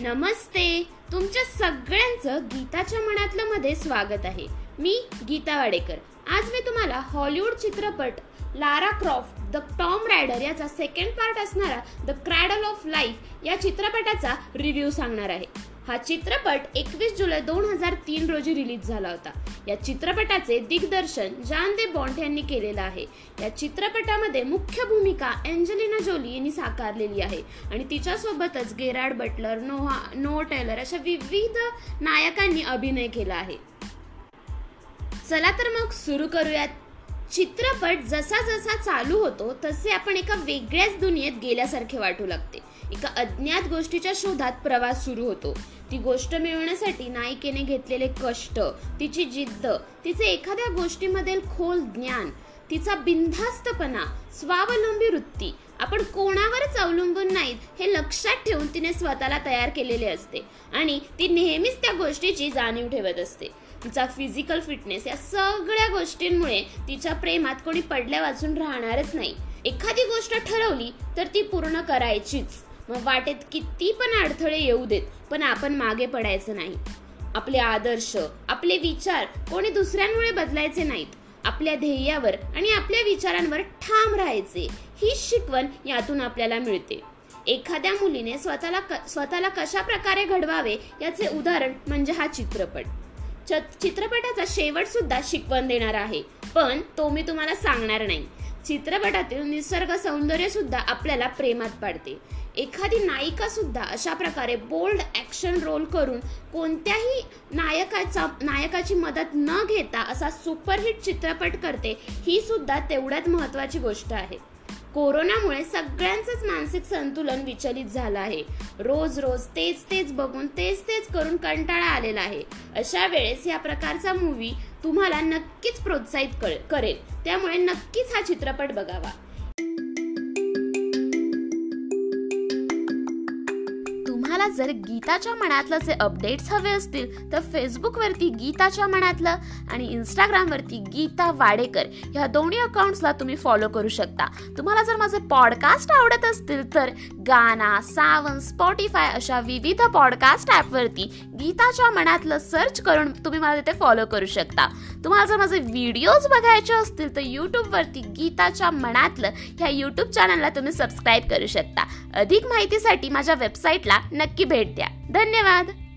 नमस्ते. तुमच्या सगळ्यांचं गीताच्या मनातलं मध्ये स्वागत आहे. मी गीता वाडेकर. आज मी तुम्हाला हॉलिवूड चित्रपट Lara Croft the Tomb Raider याचा सेकंड पार्ट असणारा द क्रॅडल ऑफ लाईफ या चित्रपटाचा रिव्ह्यू सांगणार आहे. हा चित्रपट एकवीस जुलै दोन हजार तीन रोजी रिलीज झाला होता. या चित्रपटाचे दिग्दर्शन जान दे बॉन्ट यांनी केलेलं आहे. या चित्रपटामध्ये मुख्य भूमिका एंजलिना जोली यांनी साकारलेली आहे आणि तिच्यासोबतच Gerard Butler Noah no Taylor अशा विविध नायकांनी अभिनय केला आहे. चला तर मग सुरू करूयात चित्रपट जसा जसा चालू होतो तसे आपण एका वेगळ्याच दुनियेत गेल्यासारखे वाटू लागते. एका अज्ञात गोष्टीच्या शोधात प्रवास सुरू होतो. ती गोष्ट मिळवण्यासाठी नायिकेने घेतलेले कष्ट तिची जिद्द तिचे एखाद्या गोष्टीमधील खोल ज्ञान तिचा बिनधास्तपणा स्वावलंबी वृत्ती आपण कोणावरच अवलंबून नाहीत हे लक्षात ठेवून तिने स्वतःला तयार केलेले असते. आणि ती नेहमीच त्या गोष्टीची जाणीव ठेवत असते. तिचा फिजिकल फिटनेस या सगळ्या गोष्टींमुळे तिच्या प्रेमात कोणी पडल्या वाचून राहणारच नाही. एखादी गोष्ट ठरवली तर ती पूर्ण करायचीच. मग वाटेत किती पण अडथळे येऊ देत पण आपण मागे पडायचं नाही. आपले आदर्श आपले विचार कोणी दुसऱ्यांमुळे बदलायचे नाहीत. आपल्या ध्येयावर आणि आपल्या विचारांवर ठाम राहायचे. ही शिकवण यातून आपल्याला मिळते. एखाद्या मुलीने स्वतःला स्वतःला कशा प्रकारे घडवावे याचे उदाहरण म्हणजे हा चित्रपट. चित्रपटाचा शेवट सुद्धा शिकवण देणार आहे. पण तो मी तुम्हाला सांगणार नाही. चित्रपटातील निसर्ग सौंदर्य सुद्धा आपल्याला प्रेमात पाडते. एखादी नायिका सुद्धा अशा प्रकारे बोल्ड ॲक्शन रोल करून कोणत्याही नायकाचा नायकाची मदत न घेता असा सुपरहिट चित्रपट करते ही सुद्धा तेवढ्यात महत्त्वाची गोष्ट आहे. कोरोनामुळे सगळ्यांचंच मानसिक संतुलन विचलित झालं आहे. रोज रोज तेच तेच बघून तेच तेच करून कंटाळा आलेला आहे. अशा वेळेस या प्रकारचा मूवी तुम्हाला नक्कीच प्रोत्साहित करेल. त्यामुळे नक्कीच हा चित्रपट बघावा. तुम्हाला जर गीताच्या मनातलं जे अपडेट्स हवे असतील तर फेसबुकवरती गीताच्या मनातलं आणि इंस्टाग्रामवरती गीता वाडेकर ह्या दोन्ही अकाउंट्सला तुम्ही फॉलो करू शकता. तुम्हाला जर माझे पॉडकास्ट आवडत असतील तर गाना सावन स्पॉटीफाय अशा विविध पॉडकास्ट ॲपवरती गीताच्या मनातलं सर्च करून तुम्ही मला तिथे फॉलो करू शकता. तुम्हाला जर माझे व्हिडिओज बघायचे असतील तर यूट्यूबवरती गीताच्या मनातलं ह्या यूट्यूब चॅनलला तुम्ही सबस्क्राईब करू शकता. अधिक माहितीसाठी माझ्या वेबसाईटला नक्की नक्की भेट द्या. धन्यवाद.